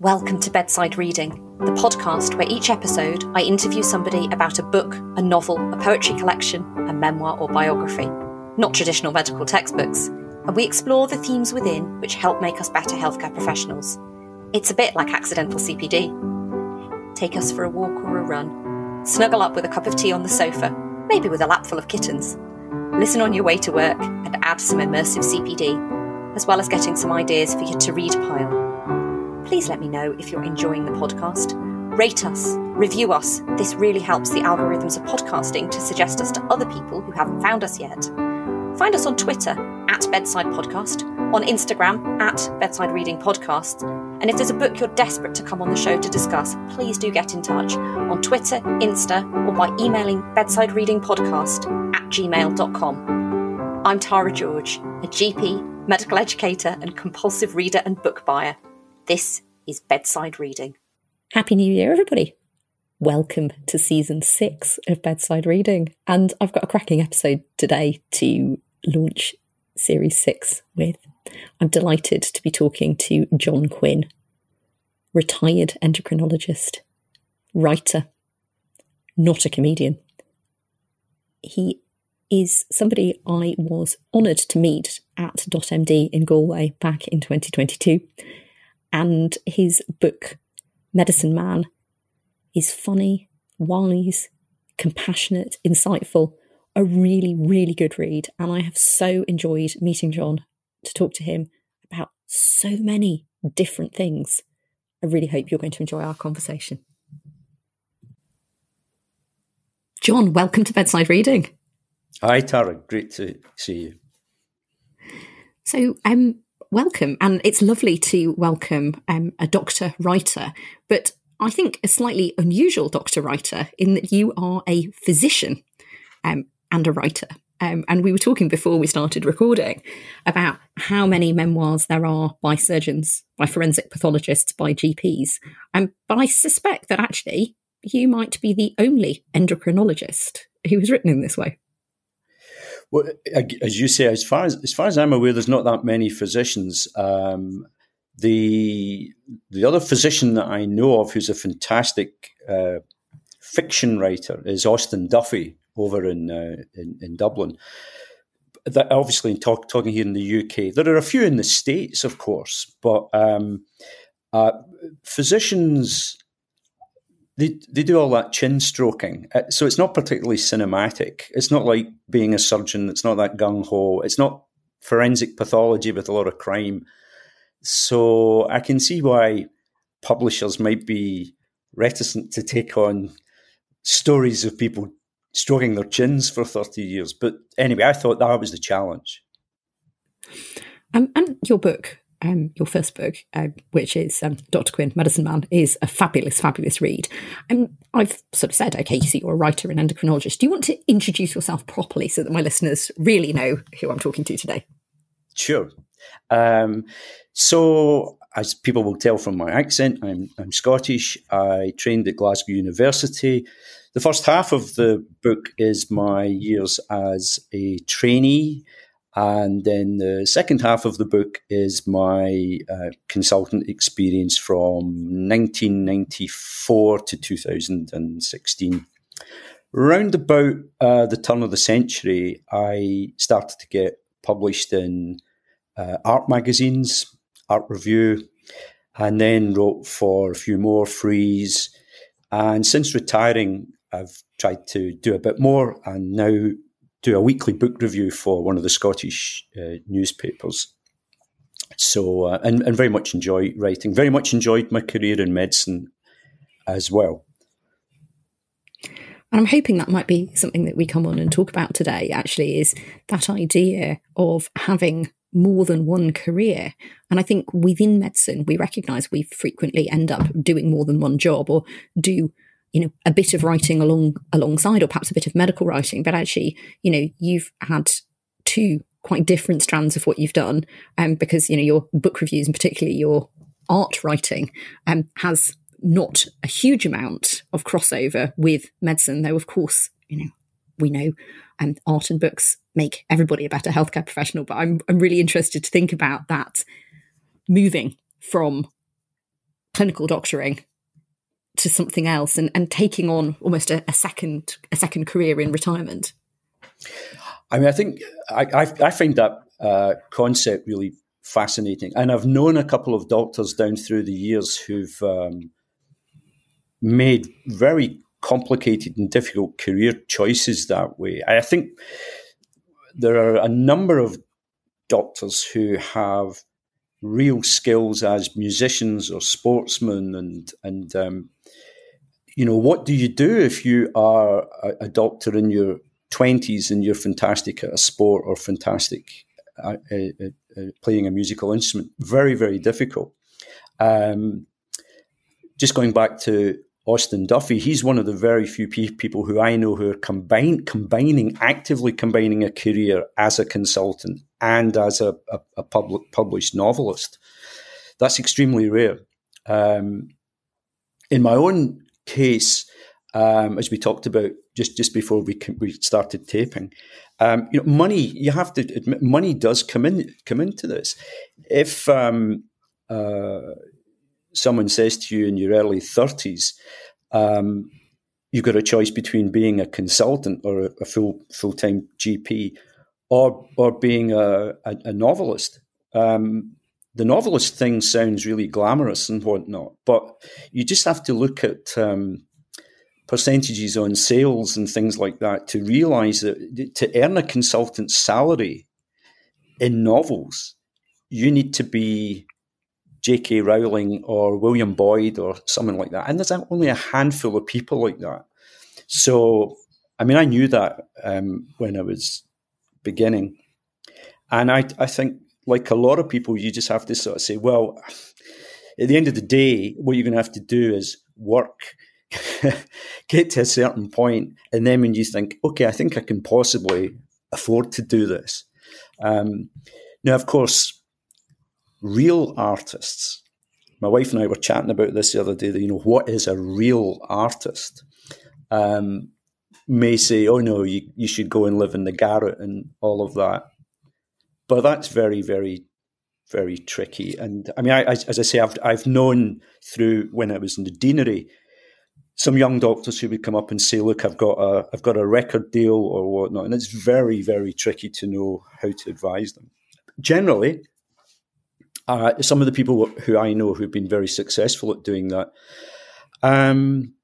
Welcome to Bedside Reading, the podcast where each episode I interview somebody about a book, a novel, a poetry collection, a memoir, or biography. Not traditional medical textbooks, and we explore the themes within which help make us better healthcare professionals. It's a bit like accidental CPD. Take us for a walk or a run. Snuggle up with a cup of tea on the sofa, maybe with a lap full of kittens. Listen on your way to work and add some immersive CPD, as well as getting some ideas for your to read pile please let me know if you're enjoying the podcast. Rate us, review us. This really helps the algorithms of podcasting to suggest us to other people who haven't found us yet. Find us on Twitter at Bedside Podcast, on Instagram at Bedside Reading Podcasts, and if there's a book you're desperate to come on the show to discuss, please do get in touch on Twitter, Insta, or by emailing bedside reading podcast at gmail.com. I'm Tara George, a GP, medical educator, and compulsive reader and book buyer. This is Bedside Reading. Happy New Year, everybody. Welcome to season six of Bedside Reading. And I've got a cracking episode today to launch series six with. I'm delighted to be talking to John Quin, retired endocrinologist, writer, not a comedian. He is somebody I was honoured to meet at DotMD in Galway back in 2022 and his book, Medicine Man, is funny, wise, compassionate, insightful, a really, really good read. And I have so enjoyed meeting John to talk to him about so many different things. I really hope you're going to enjoy our conversation. John, welcome to Bedside Reading. Hi, Tara. Great to see you. So, um, welcome. And it's lovely to welcome um, a doctor writer, but I think a slightly unusual doctor writer in that you are a physician um, and a writer. Um, and we were talking before we started recording about how many memoirs there are by surgeons, by forensic pathologists, by GPs. Um, but I suspect that actually you might be the only endocrinologist who has written in this way. Well, as you say, as far as as far as I'm aware, there's not that many physicians. Um, the the other physician that I know of who's a fantastic uh, fiction writer is Austin Duffy over in uh, in, in, Dublin. That obviously talk, talking here in the UK, there are a few in the states, of course, but um, uh, physicians they, they do all that chin stroking. Uh, so it's not particularly cinematic. It's not like being a surgeon. It's not that gung ho. It's not forensic pathology with a lot of crime. So I can see why publishers might be reticent to take on stories of people stroking their chins for 30 years. But anyway, I thought that was the challenge. And your book, um, your first book, uh, which is um, Dr. Quinn, Medicine Man, is a fabulous, fabulous read. And I've sort of said, okay, so you're a writer and endocrinologist. Do you want to introduce yourself properly so that my listeners really know who I'm talking to today? Sure. Um, so, as people will tell from my accent, I'm, I'm Scottish. I trained at Glasgow University. The first half of the book is my years as a trainee and then the second half of the book is my uh, consultant experience from 1994 to 2016. Round about uh, the turn of the century, I started to get published in uh, art magazines, Art Review, and then wrote for a few more Frieze. And since retiring, I've tried to do a bit more and now do a weekly book review for one of the Scottish uh, newspapers. So, uh, and, and very much enjoy writing. Very much enjoyed my career in medicine as well. And I'm hoping that might be something that we come on and talk about today, actually, is that idea of having more than one career. And I think within medicine, we recognize we frequently end up doing more than one job or do you know a bit of writing along alongside or perhaps a bit of medical writing but actually you know you've had two quite different strands of what you've done um, because you know your book reviews and particularly your art writing um, has not a huge amount of crossover with medicine though of course you know we know and um, art and books make everybody a better healthcare professional but I'm, I'm really interested to think about that moving from clinical doctoring to something else and, and taking on almost a, a second a second career in retirement? I mean, I think I, I, I find that uh, concept really fascinating, and I've known a couple of doctors down through the years who've um, made very complicated and difficult career choices that way. I think there are a number of doctors who have real skills as musicians or sportsmen and and um, you know what do you do if you are a, a, doctor in your 20s and you're fantastic at a sport or fantastic playing a musical instrument? Very very difficult. Um, just going back to Austin Duffy, he's one of the very few pe- people who I know who are combine, combining, actively combining a career as a consultant and as a, a, a published novelist. That's extremely rare. Um, in my own case, um, as we talked about just, just before we we started taping, um, you know, money. You have to admit, money does come in come into this. If um, uh, someone says to you in your early 30s, um, you've got a choice between being a consultant or a, a full full time GP, or or being a, a, a novelist. Um, the novelist thing sounds really glamorous and whatnot, but you just have to look at um, percentages on sales and things like that to realize that to earn a consultant's salary in novels, you need to be J.K. Rowling or William Boyd or someone like that. And there's only a handful of people like that. So, I mean, I knew that um, when I was beginning. And I, I think, like a lot of people, you just have to sort of say, well, at the end of the day, what you're going to have to do is work, get to a certain point, and then when you think, okay, I think I can possibly afford to do this. Um, now, of course, real artists. My wife and I were chatting about this the other day. That, you know, what is a real artist? Um, may say, "Oh no, you you should go and live in the garret and all of that," but that's very, very, very tricky. And I mean, I, as I say, I've I've known through when I was in the deanery some young doctors who would come up and say, "Look, I've got a I've got a record deal or whatnot," and it's very very tricky to know how to advise them. Generally, uh, some of the people who I know who've been very successful at doing that um,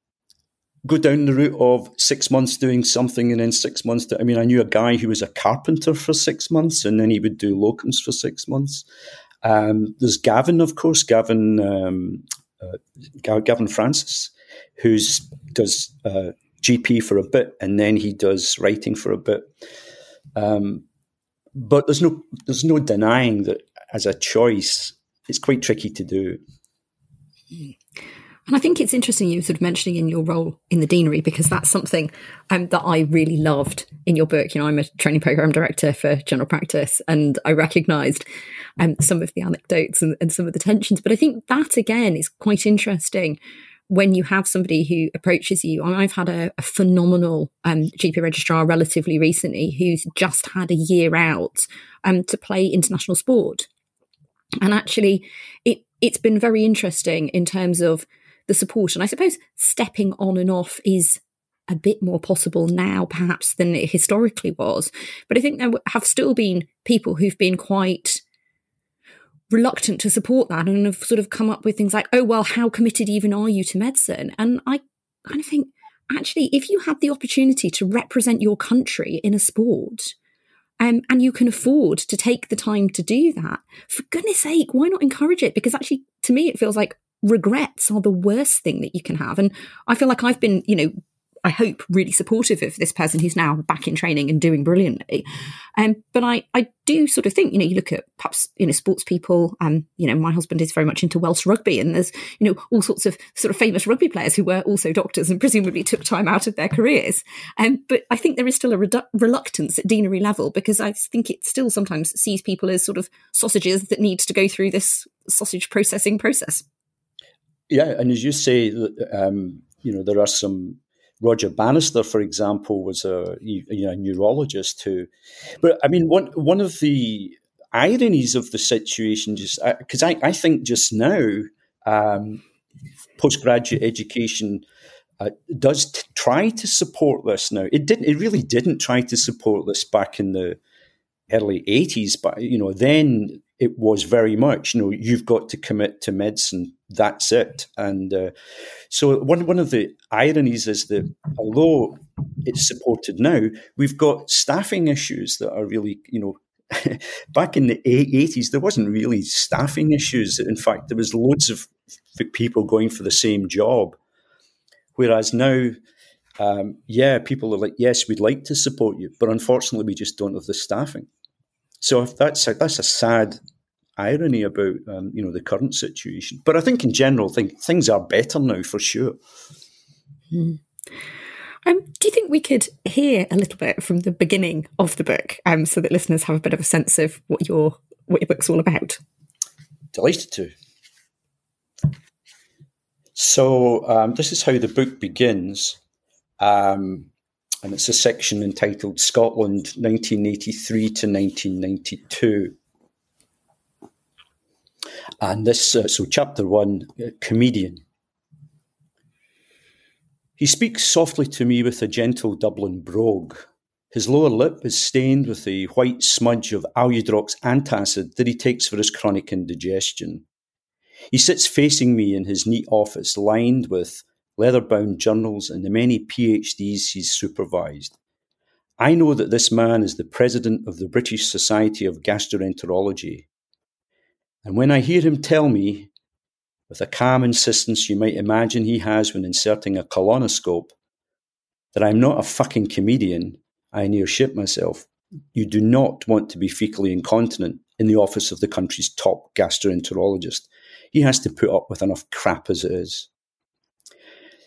go down the route of six months doing something and then six months. To, I mean, I knew a guy who was a carpenter for six months and then he would do locums for six months. Um, there's Gavin, of course, Gavin um, uh, Gavin Francis, who does uh, GP for a bit and then he does writing for a bit. Um, but there's no there's no denying that as a choice, it's quite tricky to do. And I think it's interesting you sort of mentioning in your role in the deanery because that's something um, that I really loved in your book. You know, I'm a training program director for general practice, and I recognised um, some of the anecdotes and, and some of the tensions. But I think that again is quite interesting when you have somebody who approaches you. I've had a, a phenomenal um, GP registrar relatively recently who's just had a year out um, to play international sport and actually, it it's been very interesting in terms of the support. And I suppose stepping on and off is a bit more possible now, perhaps, than it historically was. But I think there have still been people who've been quite reluctant to support that and have sort of come up with things like, oh, well, how committed even are you to medicine? And I kind of think, actually, if you had the opportunity to represent your country in a sport, um, and you can afford to take the time to do that, for goodness sake, why not encourage it? Because actually, to me, it feels like regrets are the worst thing that you can have. And I feel like I've been, you know, I hope, really supportive of this person who's now back in training and doing brilliantly. Um, but I, I do sort of think, you know, you look at perhaps, you know, sports people. Um, you know, my husband is very much into Welsh rugby, and there's, you know, all sorts of sort of famous rugby players who were also doctors and presumably took time out of their careers. Um, but I think there is still a redu- reluctance at deanery level because I think it still sometimes sees people as sort of sausages that need to go through this sausage processing process. Yeah, and as you say, um, you know, there are some Roger Bannister, for example, was a you know, a neurologist who, but I mean, one one of the ironies of the situation, just because uh, I, I think just now, um, postgraduate education uh, does t- try to support this now. It didn't. It really didn't try to support this back in the early '80s, but you know, then it was very much. You know, you've got to commit to medicine. That's it. And uh, so one one of the ironies is that although it's supported now, we've got staffing issues that are really, you know, back in the 80s, there wasn't really staffing issues. In fact, there was loads of people going for the same job. Whereas now, um, yeah, people are like, yes, we'd like to support you, but unfortunately, we just don't have the staffing. So if that's a, that's a sad irony about um, you know the current situation. But I think in general, think, things are better now for sure. Hmm. Um, do you think we could hear a little bit from the beginning of the book, um, so that listeners have a bit of a sense of what your what your book's all about? Delighted to. So um, this is how the book begins, um, and it's a section entitled "Scotland, 1983 to 1992." And this, uh, so chapter one, uh, comedian. He speaks softly to me with a gentle Dublin brogue. His lower lip is stained with the white smudge of Aludrox antacid that he takes for his chronic indigestion. He sits facing me in his neat office, lined with leather bound journals and the many PhDs he's supervised. I know that this man is the president of the British Society of Gastroenterology. And when I hear him tell me with a calm insistence you might imagine he has when inserting a colonoscope, that I'm not a fucking comedian, I near shit myself. You do not want to be fecally incontinent in the office of the country's top gastroenterologist. He has to put up with enough crap as it is.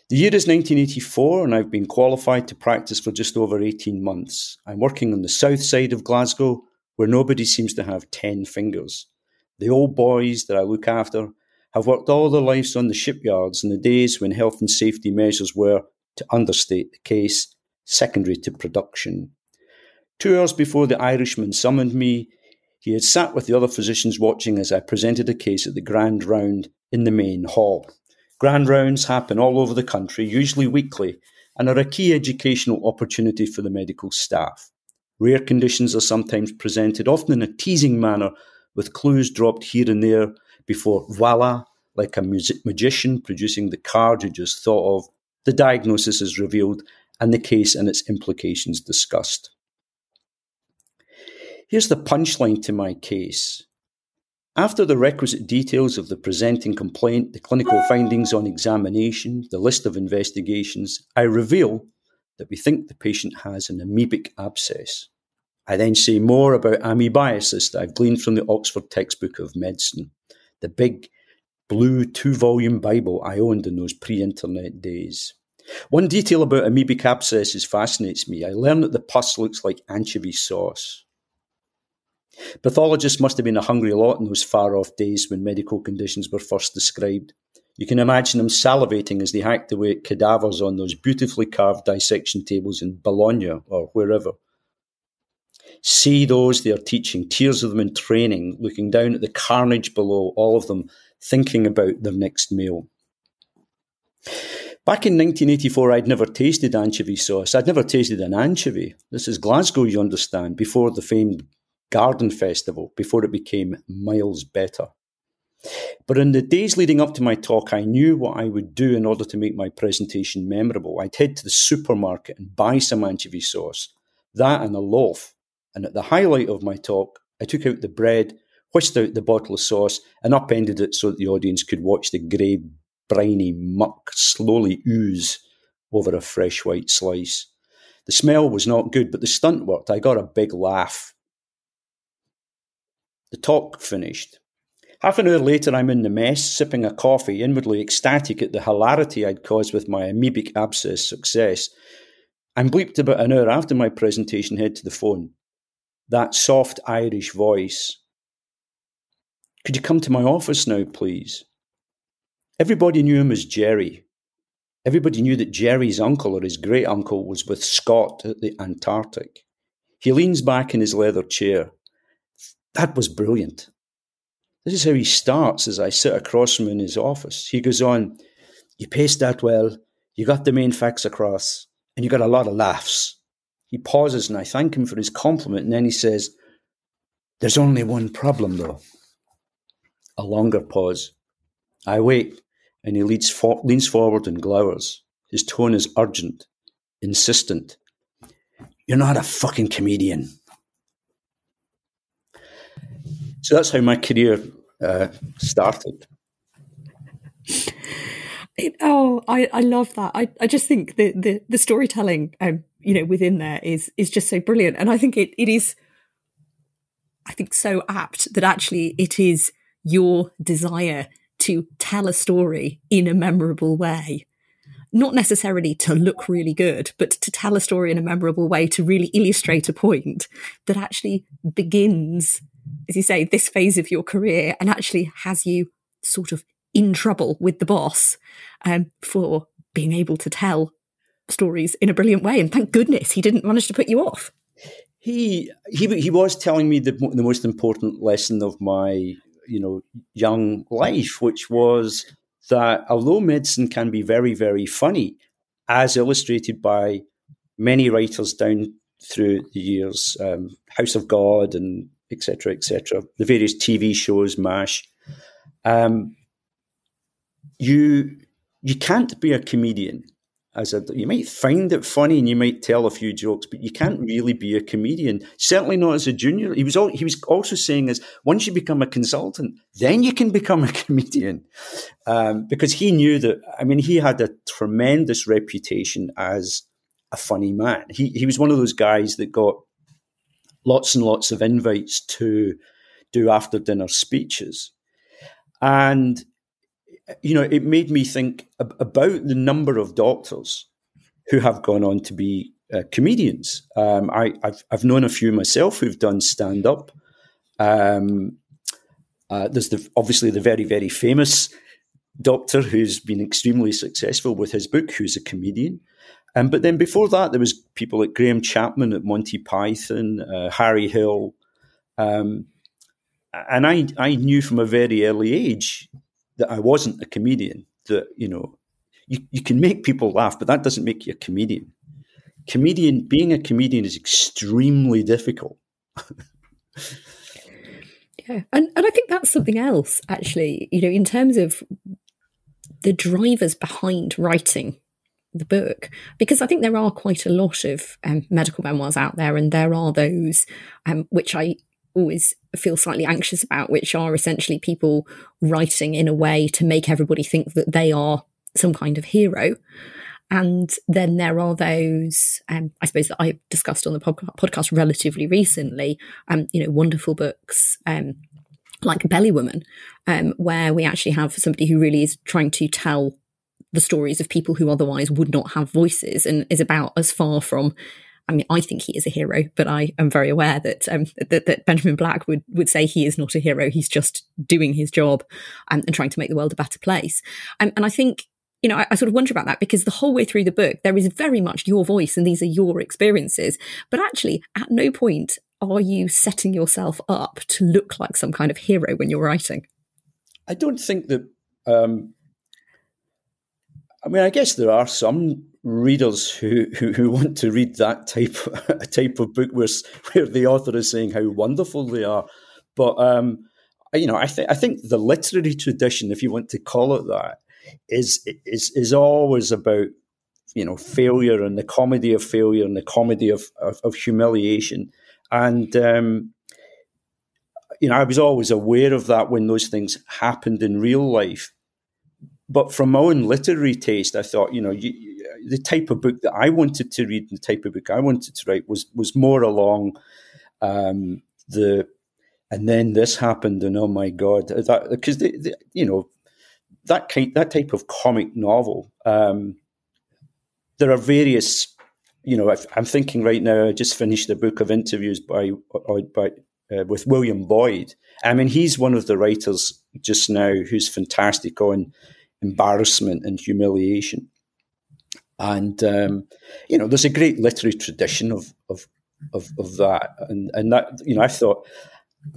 The year is 1984, and I've been qualified to practice for just over 18 months. I'm working on the south side of Glasgow, where nobody seems to have 10 fingers. The old boys that I look after have worked all their lives on the shipyards in the days when health and safety measures were, to understate the case, secondary to production. Two hours before the Irishman summoned me, he had sat with the other physicians watching as I presented a case at the Grand Round in the main hall. Grand Rounds happen all over the country, usually weekly, and are a key educational opportunity for the medical staff. Rare conditions are sometimes presented, often in a teasing manner, with clues dropped here and there before voila, like a music magician producing the card you just thought of, the diagnosis is revealed and the case and its implications discussed. Here's the punchline to my case. After the requisite details of the presenting complaint, the clinical findings on examination, the list of investigations, I reveal that we think the patient has an amoebic abscess. I then say more about amoebiasis that I've gleaned from the Oxford textbook of medicine the big blue two volume Bible I owned in those pre internet days. One detail about amoebic abscesses fascinates me. I learn that the pus looks like anchovy sauce. Pathologists must have been a hungry lot in those far off days when medical conditions were first described. You can imagine them salivating as they hacked away at cadavers on those beautifully carved dissection tables in Bologna or wherever. See those they are teaching, tears of them in training, looking down at the carnage below, all of them thinking about their next meal. Back in 1984, I'd never tasted anchovy sauce. I'd never tasted an anchovy. This is Glasgow, you understand, before the famed Garden Festival, before it became miles better. But in the days leading up to my talk, I knew what I would do in order to make my presentation memorable. I'd head to the supermarket and buy some anchovy sauce, that and a loaf, and at the highlight of my talk, I took out the bread, whisked out the bottle of sauce, and upended it so that the audience could watch the grey, briny muck slowly ooze over a fresh white slice. The smell was not good, but the stunt worked. I got a big laugh. The talk finished. Half an hour later, I'm in the mess, sipping a coffee, inwardly ecstatic at the hilarity I'd caused with my amoebic abscess success. I'm bleeped about an hour after my presentation, head to the phone that soft Irish voice. Could you come to my office now, please? Everybody knew him as Jerry. Everybody knew that Jerry's uncle or his great uncle was with Scott at the Antarctic. He leans back in his leather chair. That was brilliant. this is how he starts as I sit across from him in his office. He goes on, You paced that well, you got the main facts across, and you got a lot of laughs. He pauses and I thank him for his compliment, and then he says, There's only one problem though. A longer pause. I wait, and he leans, for- leans forward and glowers. His tone is urgent, insistent. You're not a fucking comedian. So that's how my career uh, started. It, oh, I, I love that. I, I just think the, the, the storytelling, um, you know, within there is is just so brilliant, and I think it, it is, I think so apt that actually it is your desire to tell a story in a memorable way, not necessarily to look really good, but to tell a story in a memorable way to really illustrate a point that actually begins as you say, this phase of your career and actually has you sort of in trouble with the boss um, for being able to tell stories in a brilliant way. And thank goodness he didn't manage to put you off. He he he was telling me the the most important lesson of my you know young life, which was that although medicine can be very very funny, as illustrated by many writers down through the years, um, House of God and etc., etc. The various TV shows, Mash. Um, you you can't be a comedian as a you might find it funny and you might tell a few jokes, but you can't really be a comedian. Certainly not as a junior. He was all, he was also saying is once you become a consultant, then you can become a comedian, um, because he knew that. I mean, he had a tremendous reputation as a funny man. He he was one of those guys that got lots and lots of invites to do after dinner speeches. And, you know, it made me think ab- about the number of doctors who have gone on to be uh, comedians. Um, I, have I've known a few myself who've done stand up. Um, uh, there's the, obviously the very, very famous doctor who's been extremely successful with his book, who's a comedian. Um, but then before that, there was people like Graham Chapman at Monty Python, uh, Harry Hill, um, and I I knew from a very early age that I wasn't a comedian. That you know, you, you can make people laugh, but that doesn't make you a comedian. Comedian being a comedian is extremely difficult. yeah, and and I think that's something else actually. You know, in terms of the drivers behind writing the book because I think there are quite a lot of um, medical memoirs out there, and there are those um, which I always feel slightly anxious about, which are essentially people writing in a way to make everybody think that they are some kind of hero. And then there are those, um, I suppose, that I discussed on the podcast relatively recently, um, you know, wonderful books um, like Belly Woman, um, where we actually have somebody who really is trying to tell the stories of people who otherwise would not have voices and is about as far from I mean, I think he is a hero, but I am very aware that, um, that, that Benjamin Black would would say he is not a hero. He's just doing his job and, and trying to make the world a better place. Um, and I think you know, I, I, sort of wonder about that because the whole way through the book, there is very much your voice and these are your experiences. But actually, at no point are you setting yourself up to look like some kind of hero when you're writing. I don't think that um, I mean, I guess there are some readers who, who, who want to read that type a type of book where where the author is saying how wonderful they are, but um, you know, I think I think the literary tradition, if you want to call it that, is is is always about you know failure and the comedy of failure and the comedy of of, of humiliation, and um, you know, I was always aware of that when those things happened in real life but from my own literary taste, I thought, you know, you, the type of book that I wanted to read, and the type of book I wanted to write was was more along um, the, and then this happened, and oh my god, that because you know that kind that type of comic novel. Um, there are various, you know, I'm thinking right now. I just finished a book of interviews by by uh, with William Boyd. I mean, he's one of the writers just now who's fantastic on embarrassment and humiliation. And um, you know, there's a great literary tradition of of of, of that, and and that you know, I thought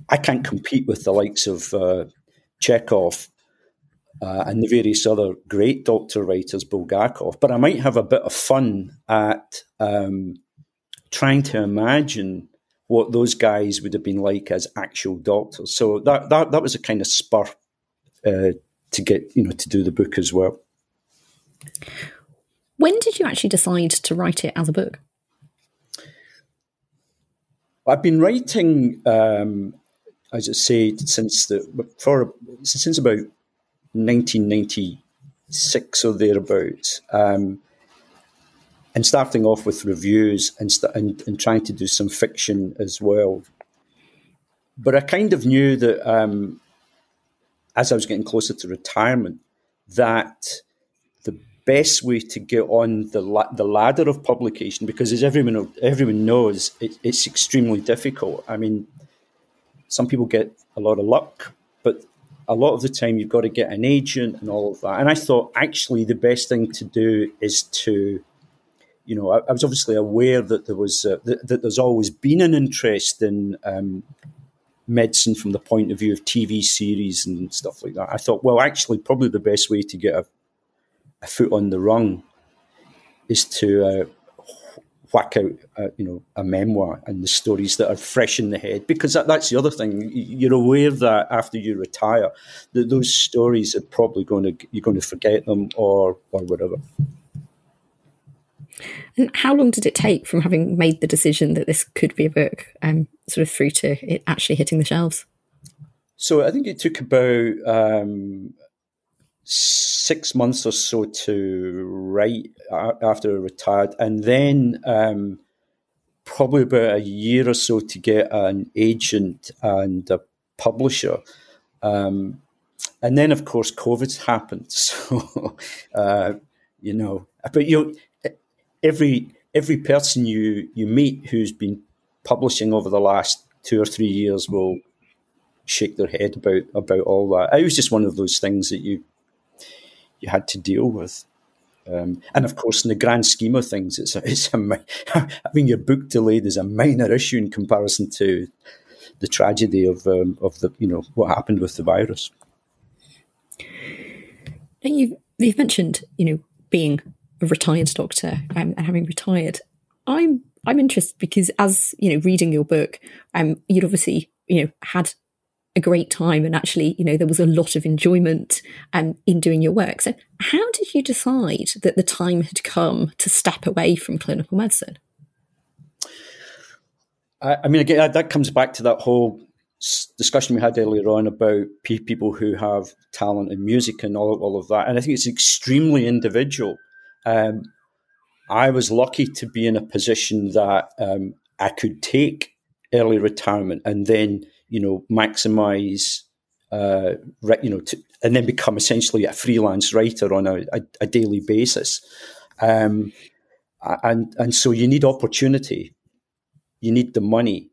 I can't compete with the likes of uh, Chekhov, uh, and the various other great doctor writers, Bulgakov. But I might have a bit of fun at um, trying to imagine what those guys would have been like as actual doctors. So that that, that was a kind of spur uh, to get you know to do the book as well. When did you actually decide to write it as a book? I've been writing, um, as I say, since the for since about 1996 or thereabouts, um, and starting off with reviews and, st- and, and trying to do some fiction as well. But I kind of knew that um, as I was getting closer to retirement, that the best way to get on the la- the ladder of publication, because as everyone everyone knows, it, it's extremely difficult. I mean, some people get a lot of luck, but a lot of the time you've got to get an agent and all of that. And I thought actually the best thing to do is to, you know, I, I was obviously aware that there was uh, that, that, there's always been an interest in um, medicine from the point of view of TV series and stuff like that. I thought, well, actually, probably the best way to get a, a foot on the rung is to uh, whack out, uh, you know, a memoir and the stories that are fresh in the head. Because that, that's the other thing. You're aware that after you retire, that those stories are probably going to you're going to forget them or or whatever. And how long did it take from having made the decision that this could be a book, um, sort of through to it actually hitting the shelves? So I think it took about um, six months or so to write after I retired, and then um, probably about a year or so to get an agent and a publisher. Um, and then, of course, COVID happened. So, uh, you know, but you every every person you you meet who's been publishing over the last two or three years will shake their head about about all that. It was just one of those things that you you had to deal with. Um, and of course, in the grand scheme of things, it's a, it's a, having your book delayed is a minor issue in comparison to the tragedy of um, of the you know what happened with the virus. And you've you've mentioned you know being a retired doctor um, and having retired. I'm I'm interested because as you know, reading your book, um, you'd obviously you know had a great time and actually you know there was a lot of enjoyment um, in doing your work so how did you decide that the time had come to step away from clinical medicine i, I mean again that comes back to that whole discussion we had earlier on about people who have talent in music and all, all of that and i think it's extremely individual um, i was lucky to be in a position that um, i could take early retirement and then you know, maximize, uh, you know, to, and then become essentially a freelance writer on a, a, a daily basis. Um, and and so you need opportunity, you need the money,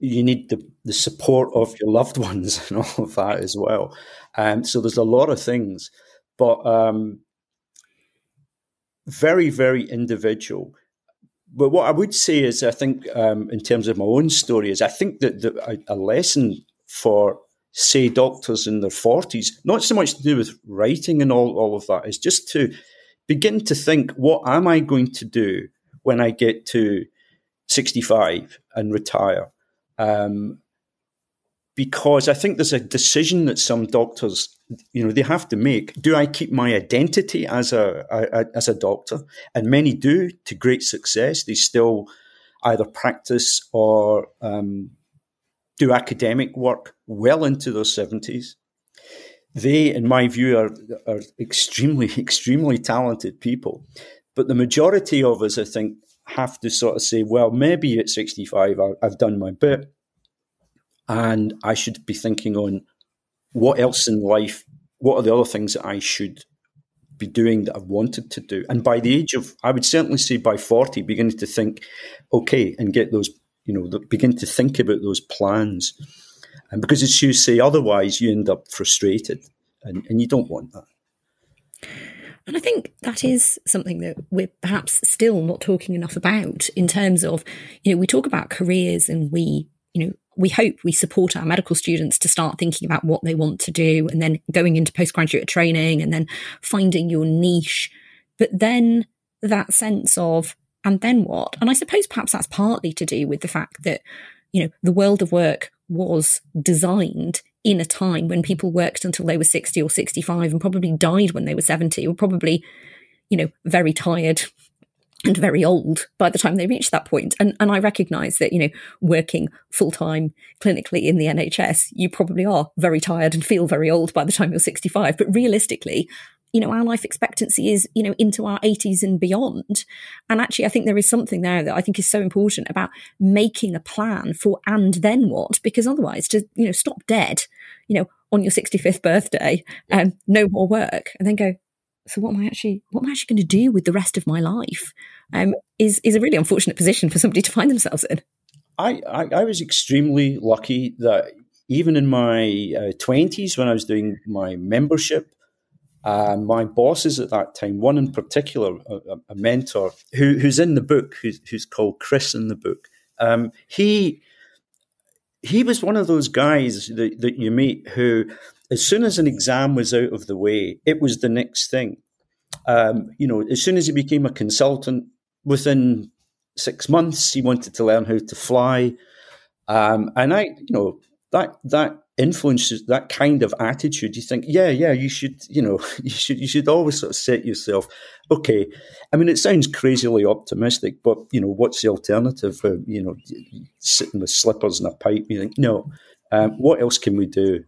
you need the, the support of your loved ones and all of that as well. Um, so there's a lot of things, but um, very very individual but what I would say is, I think, um, in terms of my own story, is I think that the, a, a, lesson for, say, doctors in their 40s, not so much to do with writing and all, all of that, is just to begin to think, what am I going to do when I get to 65 and retire? Um, because I think there's a decision that some doctors, you know, they have to make. Do I keep my identity as a, a, as a doctor? And many do to great success. They still either practice or um, do academic work well into their seventies. They, in my view, are are extremely extremely talented people. But the majority of us, I think, have to sort of say, well, maybe at sixty five, I've done my bit and I should be thinking on what else in life, what are the other things that I should be doing that I've wanted to do. And by the age of, I would certainly say by 40, beginning to think, okay, and get those, you know, begin to think about those plans. And because as you say, otherwise you end up frustrated and, and you don't want that. And I think that is something that we're perhaps still not talking enough about in terms of, you know, we talk about careers and we, you know, we hope we support our medical students to start thinking about what they want to do and then going into postgraduate training and then finding your niche. But then that sense of, and then what? And I suppose perhaps that's partly to do with the fact that, you know, the world of work was designed in a time when people worked until they were 60 or 65 and probably died when they were 70 or probably, you know, very tired and very old by the time they reach that point. And, and I recognize that, you know, working full time clinically in the NHS, you probably are very tired and feel very old by the time you're 65. But realistically, you know, our life expectancy is, you know, into our 80s and beyond. And actually, I think there is something there that I think is so important about making a plan for and then what, because otherwise, to, you know, stop dead, you know, on your 65th birthday and no more work and then go, so what am I actually what am I actually going to do with the rest of my life? Um, is is a really unfortunate position for somebody to find themselves in. I, I, I was extremely lucky that even in my twenties, uh, when I was doing my membership, uh, my bosses at that time, one in particular, a, a mentor who, who's in the book, who's, who's called Chris in the book, um, he he was one of those guys that, that you meet who as soon as an exam was out of the way, it was the next thing. Um, you know, as soon as he became a consultant, within six months, he wanted to learn how to fly. Um, and I, you know, that that influences that kind of attitude. You think, yeah, yeah, you should, you know, you should you should always sort of set yourself, okay. I mean, it sounds crazily optimistic, but you know, what's the alternative? Uh, you know, sitting with slippers and a pipe. You think, no. Um, what else can we do?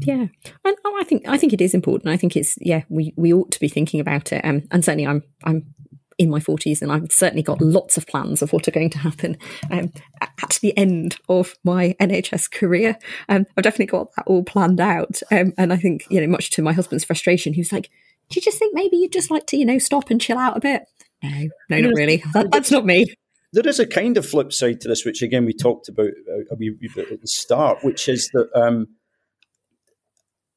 Yeah, and oh, I think I think it is important. I think it's yeah, we we ought to be thinking about it. Um, and certainly, I'm I'm in my forties, and I've certainly got lots of plans of what are going to happen um, at the end of my NHS career. Um, I've definitely got that all planned out. Um, and I think you know, much to my husband's frustration, he was like, "Do you just think maybe you'd just like to you know stop and chill out a bit?" No, no, not really. That, that's not me there is a kind of flip side to this, which again we talked about a wee bit at the start, which is that um,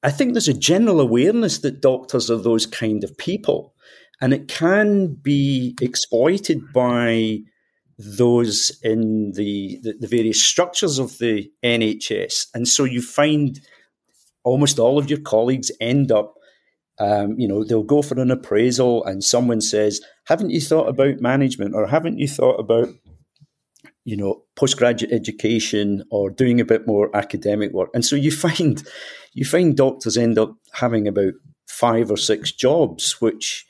I think there's a general awareness that doctors are those kind of people, and it can be exploited by those in the, the, the various structures of the NHS. And so you find almost all of your colleagues end up um, you know, they'll go for an appraisal and someone says, Haven't you thought about management or haven't you thought about you know, postgraduate education or doing a bit more academic work. And so you find you find doctors end up having about five or six jobs, which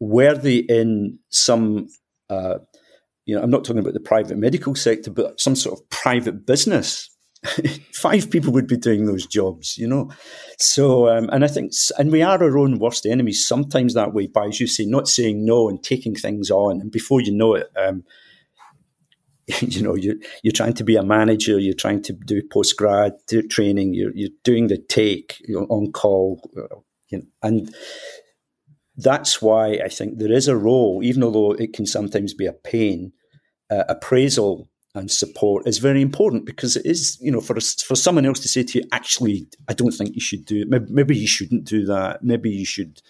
were they in some uh, you know, I'm not talking about the private medical sector, but some sort of private business. Five people would be doing those jobs, you know. So, um, and I think, and we are our own worst enemies sometimes that way by, as you say, not saying no and taking things on. And before you know it, um, you know, you're, you're trying to be a manager, you're trying to do post grad training, you're, you're doing the take, you're on call, uh, you know, and that's why I think there is a role, even although it can sometimes be a pain, uh, appraisal and support is very important because it is, you know, for for someone else to say to you, actually, I don't think you should do it. Maybe, maybe you shouldn't do that. Maybe you should,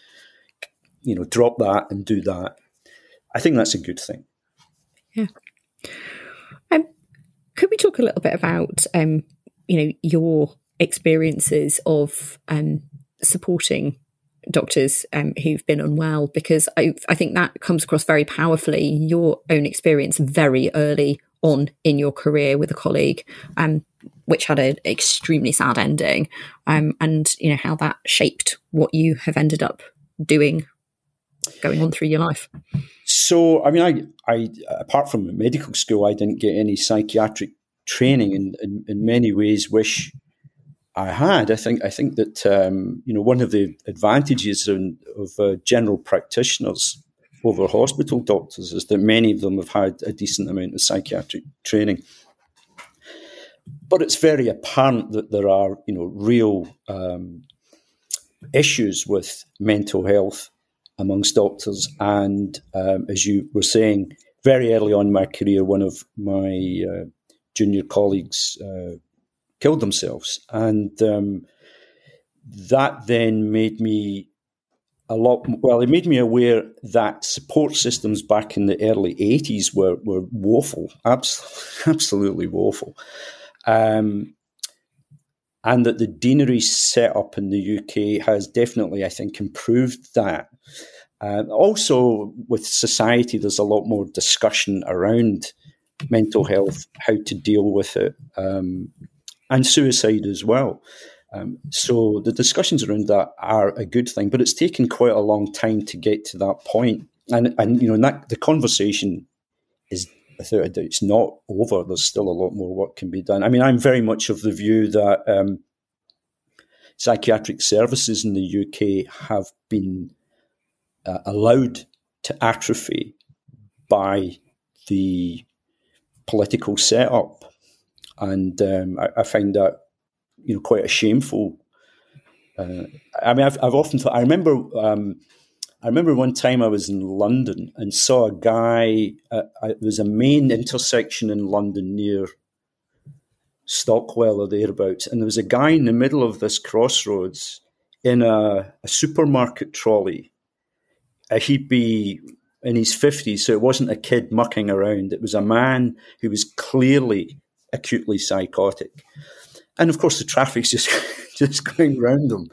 you know, drop that and do that. I think that's a good thing. Yeah. Could we talk a little bit about, um, you know, your experiences of um, supporting doctors um, who've been unwell? Because I, I think that comes across very powerfully. Your own experience very early on in your career with a colleague, um, which had an extremely sad ending, um, and you know how that shaped what you have ended up doing going on through your life? So, I mean, I, I apart from medical school, I didn't get any psychiatric training, and in, in, many ways, wish I had. I think I think that um, you know one of the advantages in, of uh, general practitioners over hospital doctors is that many of them have had a decent amount of psychiatric training. But it's very apparent that there are, you know, real um, issues with mental health amongst doctors. And um, as you were saying, very early on in my career, one of my uh, junior colleagues uh, killed themselves. And um, that then made me a lot. Well, it made me aware that support systems back in the early '80s were were woeful, absolutely, absolutely woeful, um, and that the deanery setup in the UK has definitely, I think, improved that. Uh, also, with society, there's a lot more discussion around mental health, how to deal with it, um, and suicide as well. Um, so the discussions around that are a good thing, but it's taken quite a long time to get to that point. And and you know that, the conversation without a doubt it's not over. There's still a lot more work can be done. I mean, I'm very much of the view that um, psychiatric services in the UK have been uh, allowed to atrophy by the political setup, and um, I, I, find that you know quite a shameful. Uh, I mean, I've, I've often thought. I remember. Um, I remember one time I was in London and saw a guy. Uh, it was a main intersection in London near Stockwell or thereabouts, and there was a guy in the middle of this crossroads in a, a supermarket trolley. Uh, he'd be in his 50s, so it wasn't a kid mucking around. It was a man who was clearly acutely psychotic. And of course, the traffic's just, just going round him.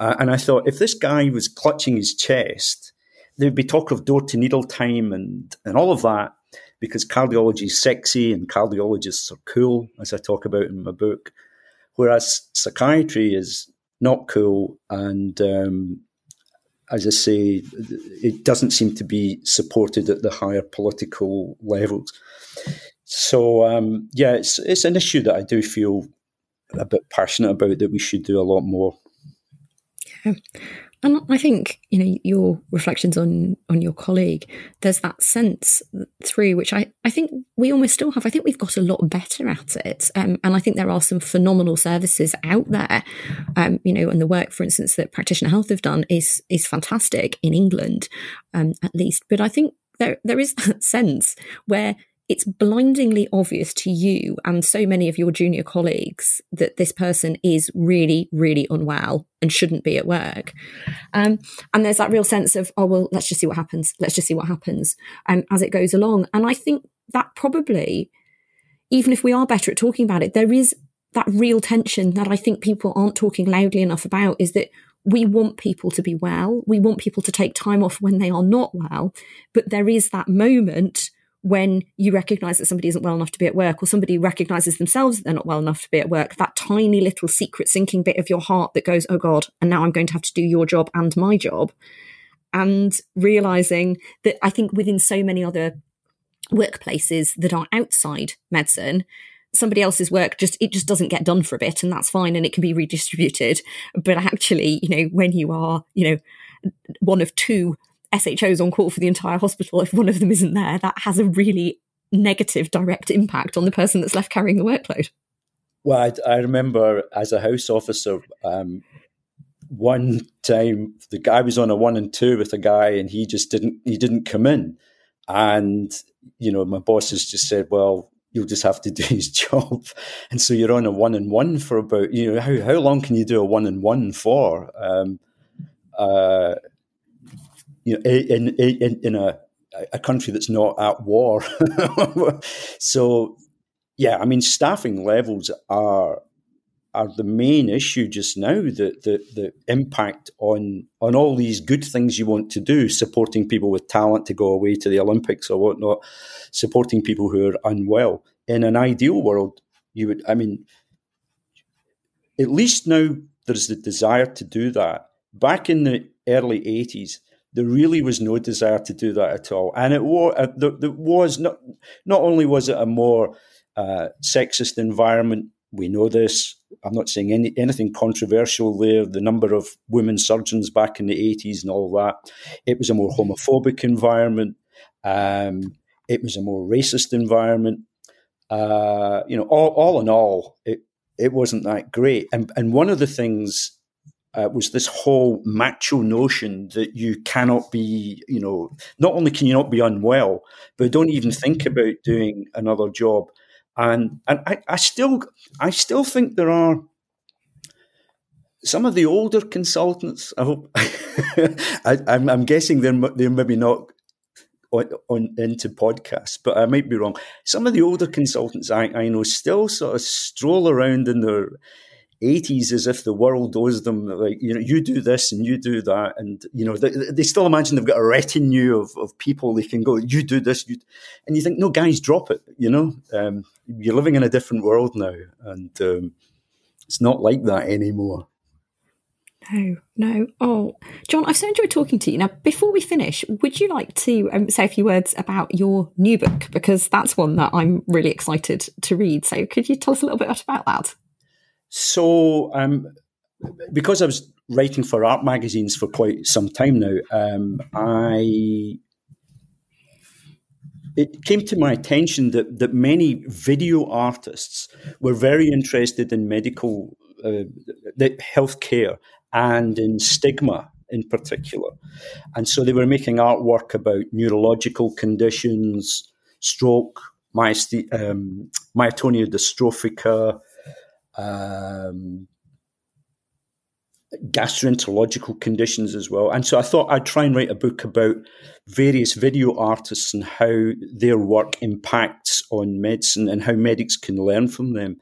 Uh, and I thought, if this guy was clutching his chest, there'd be talk of door to needle time and, and all of that, because cardiology is sexy and cardiologists are cool, as I talk about in my book. Whereas psychiatry is not cool and um, as I say, it doesn't seem to be supported at the higher political levels. So um, yeah, it's it's an issue that I do feel a bit passionate about that we should do a lot more. And I think you know your reflections on on your colleague. There's that sense through which I I think we almost still have. I think we've got a lot better at it, um, and I think there are some phenomenal services out there. Um, you know, and the work, for instance, that Practitioner Health have done is is fantastic in England, um, at least. But I think there there is that sense where it's blindingly obvious to you and so many of your junior colleagues that this person is really, really unwell and shouldn't be at work. Um, and there's that real sense of, oh, well, let's just see what happens. Let's just see what happens um, as it goes along. And I think that probably, even if we are better at talking about it, there is that real tension that I think people aren't talking loudly enough about is that we want people to be well. We want people to take time off when they are not well. But there is that moment when you recognize that somebody isn't well enough to be at work or somebody recognizes themselves that they're not well enough to be at work, that tiny little secret sinking bit of your heart that goes, oh God, and now I'm going to have to do your job and my job. And realizing that I think within so many other workplaces that are outside medicine, somebody else's work just it just doesn't get done for a bit and that's fine and it can be redistributed but actually you know when you are you know one of two SHOs on call for the entire hospital, if one of them isn't there, that has a really negative direct impact on the person that's left carrying the workload. Well, I, I remember as a house officer, um, one time the guy was on a one and two with a guy, and he just didn't he didn't come in, and you know my bosses just said, well. You'll just have to do his job, and so you're on a one and one for about you know how how long can you do a one and one for? Um, uh, you know, in in, in a a country that's not at war. so, yeah, I mean, staffing levels are are the main issue just now. The, the the impact on on all these good things you want to do, supporting people with talent to go away to the Olympics or whatnot, supporting people who are unwell. In an ideal world, you would. I mean, at least now there's the desire to do that. Back in the early eighties there really was no desire to do that at all. And it was, uh, there, there, was not, not only was it a more uh, sexist environment, we know this. I'm not saying any, anything controversial there. The number of women surgeons back in the 80s and all that. It was a more homophobic environment. Um, it was a more racist environment. Uh, you know, all, all in all, it, it wasn't that great. And, and one of the things uh, was this whole macho notion that you cannot be, you know, not only can you not be unwell, but don't even think about doing another job. And and I, I still I still think there are some of the older consultants, I hope, I, am guessing they're, they're maybe not on, on, into podcasts, but I might be wrong. Some of the older consultants I, I know still sort of stroll around in their 80s as if the world owes them like you know you do this and you do that and you know they, they still imagine they've got a retinue of, of people they can go you do this you and you think no guys drop it you know um, you're living in a different world now and um, it's not like that anymore no, no. Oh, John, I've so enjoyed talking to you. Now, before we finish, would you like to um, say a few words about your new book? Because that's one that I'm really excited to read. So, could you tell us a little bit about that? So, um, because I was writing for art magazines for quite some time now, um, I it came to my attention that that many video artists were very interested in medical uh, healthcare and in stigma in particular. And so they were making artwork about neurological conditions, stroke, myasth- um, myotonia dystrophica, um, gastroenterological conditions as well. And so I thought I'd try and write a book about various video artists and how their work impacts on medicine and how medics can learn from them.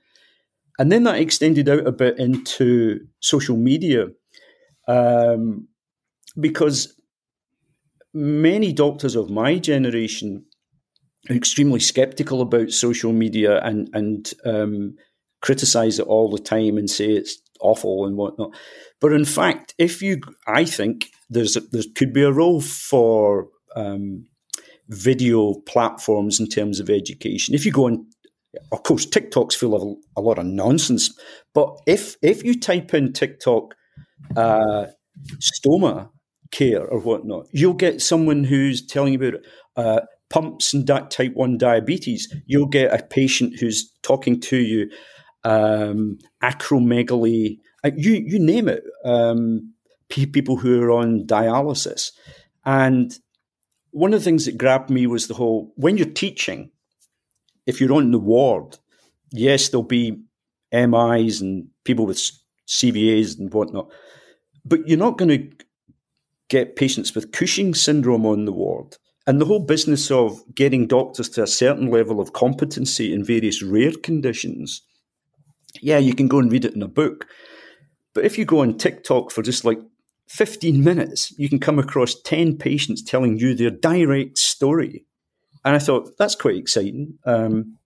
And then that extended out a bit into social media um, because many doctors of my generation are extremely skeptical about social media and and um, criticize it all the time and say it's awful and whatnot. But in fact, if you, I think there's a, there could be a role for um, video platforms in terms of education. If you go on, of course, TikTok's full of a lot of nonsense. But if if you type in TikTok uh, stoma care or whatnot, you'll get someone who's telling you about uh, pumps and type 1 diabetes. You'll get a patient who's talking to you um, acromegaly, uh, you, you name it, um, people who are on dialysis. And one of the things that grabbed me was the whole when you're teaching, if you're on the ward, yes, there'll be MIs and people with CVAs and whatnot, but you're not going to get patients with Cushing syndrome on the ward. And the whole business of getting doctors to a certain level of competency in various rare conditions, yeah, you can go and read it in a book. But if you go on TikTok for just like 15 minutes, you can come across 10 patients telling you their direct story. And I thought, that's quite exciting. Um,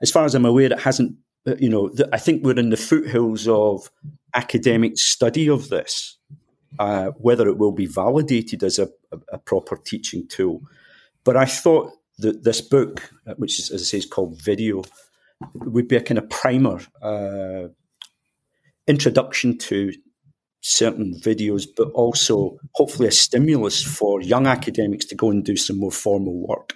as far as I'm aware, it hasn't, uh, you know, I think we're in the foothills of academic study of this, uh, whether it will be validated as a, a, a, proper teaching tool. But I thought that this book, uh, which is, as I say, is called Video, would be a kind of primer, uh, introduction to certain videos, but also hopefully a stimulus for young academics to go and do some more formal work.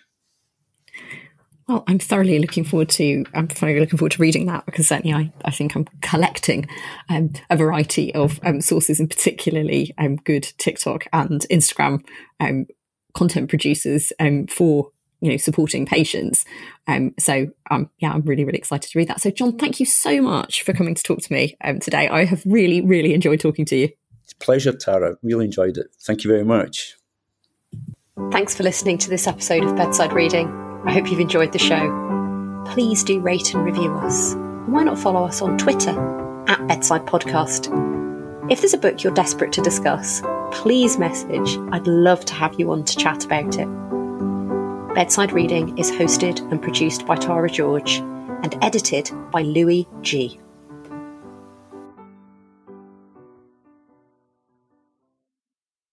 Well, I'm thoroughly looking forward to. I'm thoroughly looking forward to reading that because certainly I, I think I'm collecting um, a variety of um, sources, and particularly um, good TikTok and Instagram um, content producers um, for you know supporting patients. Um, so um, yeah, I'm really really excited to read that. So John, thank you so much for coming to talk to me today. I have really really enjoyed talking to you. It's a pleasure, Tara. Really enjoyed it. Thank you very much. Thanks for listening to this episode of Bedside Reading. I hope you've enjoyed the show. Please do rate and review us. Why not follow us on Twitter at Bedside Podcast? If there's a book you're desperate to discuss, please message. I'd love to have you on to chat about it. Bedside Reading is hosted and produced by Tara George and edited by Louis G.